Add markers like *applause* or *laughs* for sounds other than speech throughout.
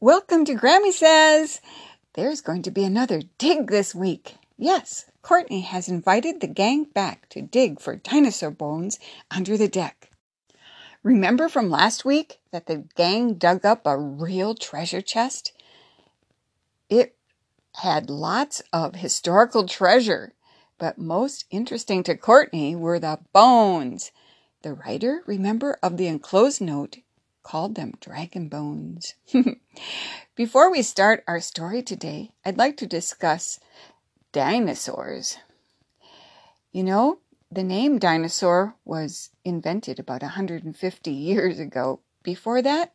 Welcome to Grammy Says. There's going to be another dig this week. Yes, Courtney has invited the gang back to dig for dinosaur bones under the deck. Remember from last week that the gang dug up a real treasure chest? It had lots of historical treasure, but most interesting to Courtney were the bones. The writer, remember, of the enclosed note called them dragon bones. *laughs* Before we start our story today, I'd like to discuss dinosaurs. You know, the name dinosaur was invented about 150 years ago. Before that,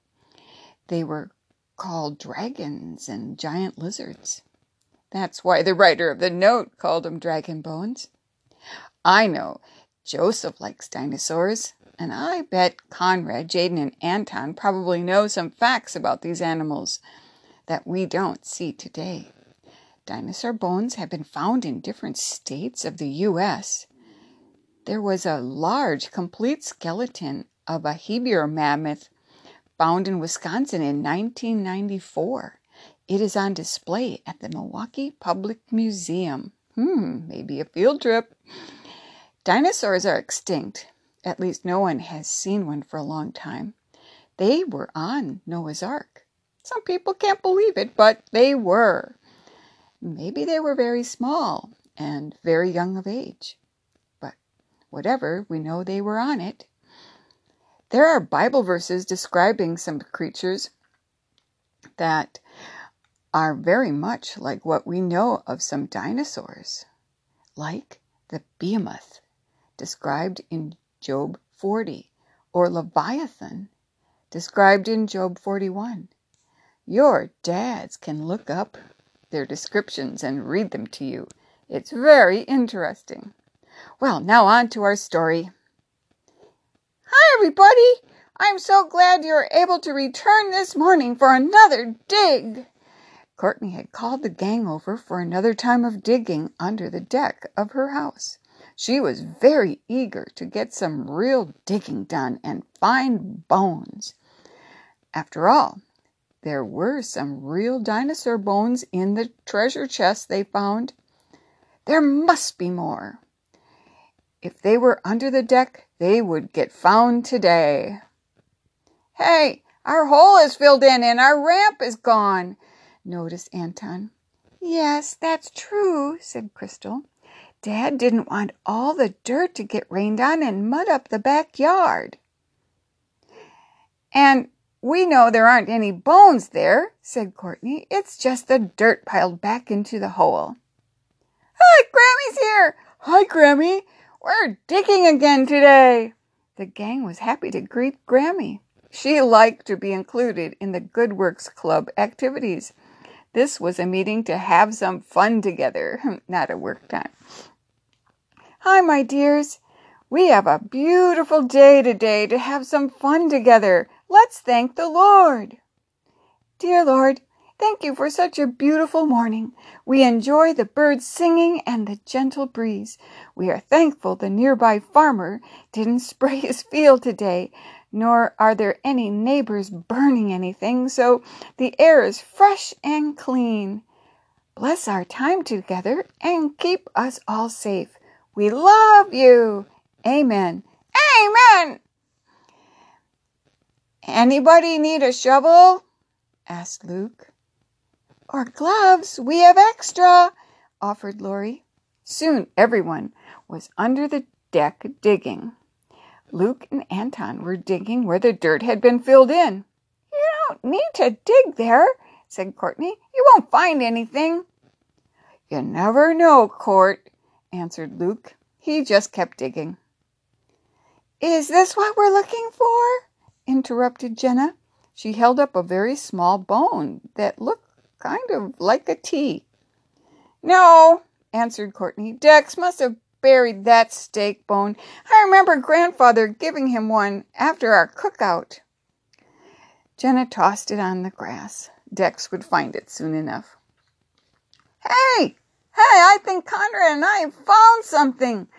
they were called dragons and giant lizards. That's why the writer of the note called them dragon bones. I know Joseph likes dinosaurs. And I bet Conrad, Jaden, and Anton probably know some facts about these animals that we don't see today. Dinosaur bones have been found in different states of the U.S. There was a large, complete skeleton of a Hebior mammoth found in Wisconsin in 1994. It is on display at the Milwaukee Public Museum. Hmm, maybe a field trip. Dinosaurs are extinct, at least no one has seen one for a long time. They were on Noah's Ark. Some people can't believe it, but they were. Maybe they were very small and very young of age. But whatever, we know they were on it. There are Bible verses describing some creatures that are very much like what we know of some dinosaurs, like the behemoth described in Job 40, or Leviathan, described in Job 41. Your dads can look up their descriptions and read them to you. It's very interesting. Well, now on to our story. Hi, everybody! I'm so glad you're able to return this morning for another dig. Courtney had called the gang over for another time of digging under the deck of her house. She was very eager to get some real digging done and find bones. After all, there were some real dinosaur bones in the treasure chest they found. There must be more. If they were under the deck, they would get found today. Hey, our hole is filled in and our ramp is gone, noticed Anton. Yes, that's true, said Crystal. Dad didn't want all the dirt to get rained on and mud up the backyard. And we know there aren't any bones there, said Courtney. It's just the dirt piled back into the hole. Hi, Grammy's here. Hi, Grammy. We're digging again today. The gang was happy to greet Grammy. She liked to be included in the Good Works Club activities. This was a meeting to have some fun together, *laughs* not a work time. Hi, my dears. We have a beautiful day today to have some fun together. Let's thank the Lord. Dear Lord, thank you for such a beautiful morning. We enjoy the birds singing and the gentle breeze. We are thankful the nearby farmer didn't *laughs* spray his field today, nor are there any neighbors burning anything, so the air is fresh and clean. Bless our time together and keep us all safe. We love you. Amen. Amen. Anybody need a shovel? asked Luke. Or gloves. We have extra, offered Laurie. Soon everyone was under the deck digging. Luke and Anton were digging where the dirt had been filled in. You don't need to dig there, said Courtney. You won't find anything. You never know, Court, answered Luke. He just kept digging. Is this what we're looking for? interrupted Jenna. She held up a very small bone that looked kind of like a T. No, answered Courtney. Dex must have buried that steak bone. I remember grandfather giving him one after our cookout. Jenna tossed it on the grass. Dex would find it soon enough. Hey, Hey, I think Conrad and I found something,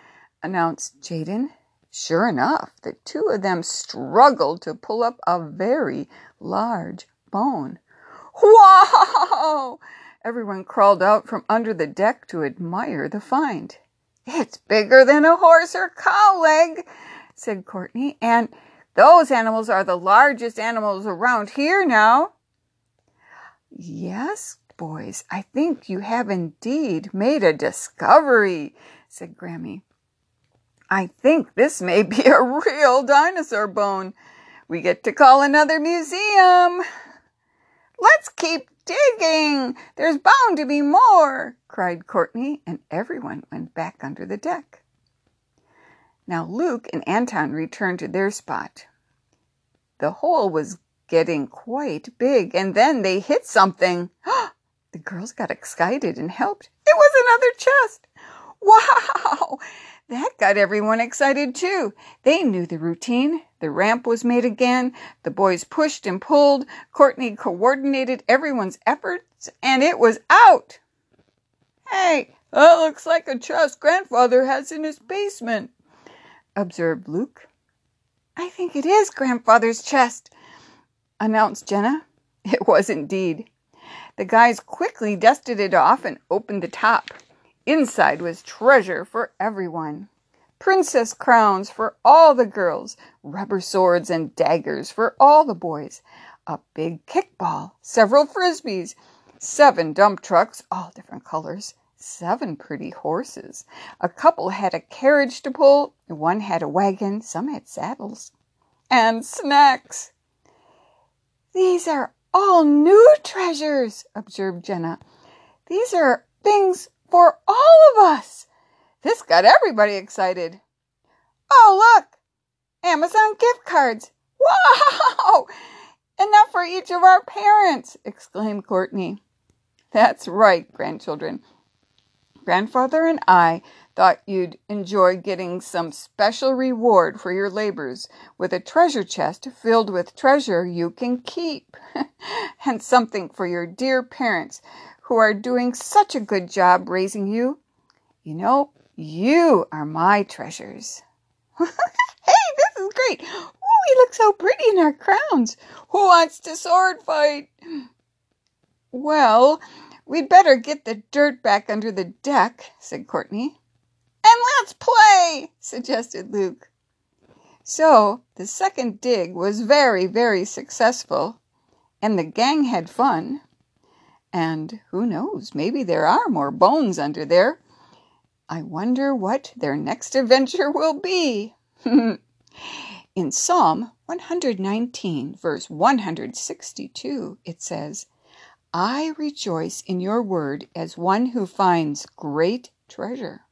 announced Jaden. Sure enough, the two of them struggled to pull up a very large bone. Wow! Everyone crawled out from under the deck to admire the find. It's bigger than a horse or cow leg, said Courtney, and those animals are the largest animals around here now. Yes, boys, I think you have indeed made a discovery, said Grammy. I think this may be a real dinosaur bone. We get to call another museum. Let's keep digging. There's bound to be more, cried Courtney, and everyone went back under the deck. Now Luke and Anton returned to their spot. The hole was getting quite big, and then they hit something. *gasps* the girls got excited and helped. It was another chest. *laughs* Wow! That got everyone excited too. They knew the routine. The ramp was made again. The boys pushed and pulled. Courtney coordinated everyone's efforts, and it was out. Hey, that looks like a chest grandfather has in his basement, observed Luke. I think it is grandfather's chest, announced Jenna. It was indeed. The guys quickly dusted it off and opened the top. Inside was treasure for everyone. Princess crowns for all the girls, rubber swords and daggers for all the boys, a big kickball, several frisbees, seven dump trucks, all different colors, seven pretty horses. A couple had a carriage to pull, one had a wagon, some had saddles, and snacks. These are all new treasures, observed Jenna. These are things for all of us. This got everybody excited. Oh, look! Amazon gift cards. Wow! Enough for each of our parents, exclaimed Courtney. That's right, grandchildren. Grandfather and I thought you'd enjoy getting some special reward for your labors with a treasure chest filled with treasure you can keep, *laughs* and something for your dear parents who are doing such a good job raising you. You know, you are my treasures. *laughs* hey, this is great. We look so pretty in our crowns. Who wants to sword fight? Well, We'd better get the dirt back under the deck, said Courtney. And let's play, suggested Luke. So the second dig was very, very successful, and the gang had fun. And who knows, maybe there are more bones under there. I wonder what their next adventure *laughs* will be. *laughs* In Psalm 119, verse 162, it says, I rejoice in your word as one who finds great treasure.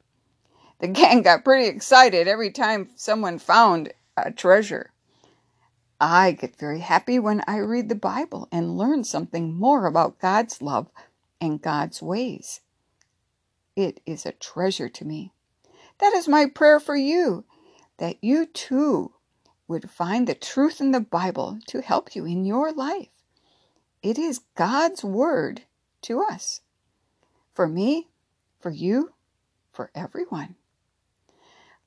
The *laughs* gang got pretty excited every time someone found a treasure. I get very happy when I read the Bible and learn something more about God's love and God's ways. It is a treasure to me. That is my prayer for you, that you too would find the truth in the Bible to help you in your life. It is God's word to us. For me, for you, for everyone.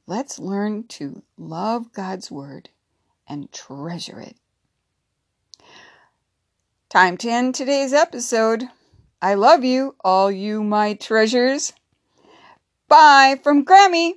Let's learn to love God's word and treasure it. Time to end today's episode. I love you, all you my treasures. Bye from Grammy.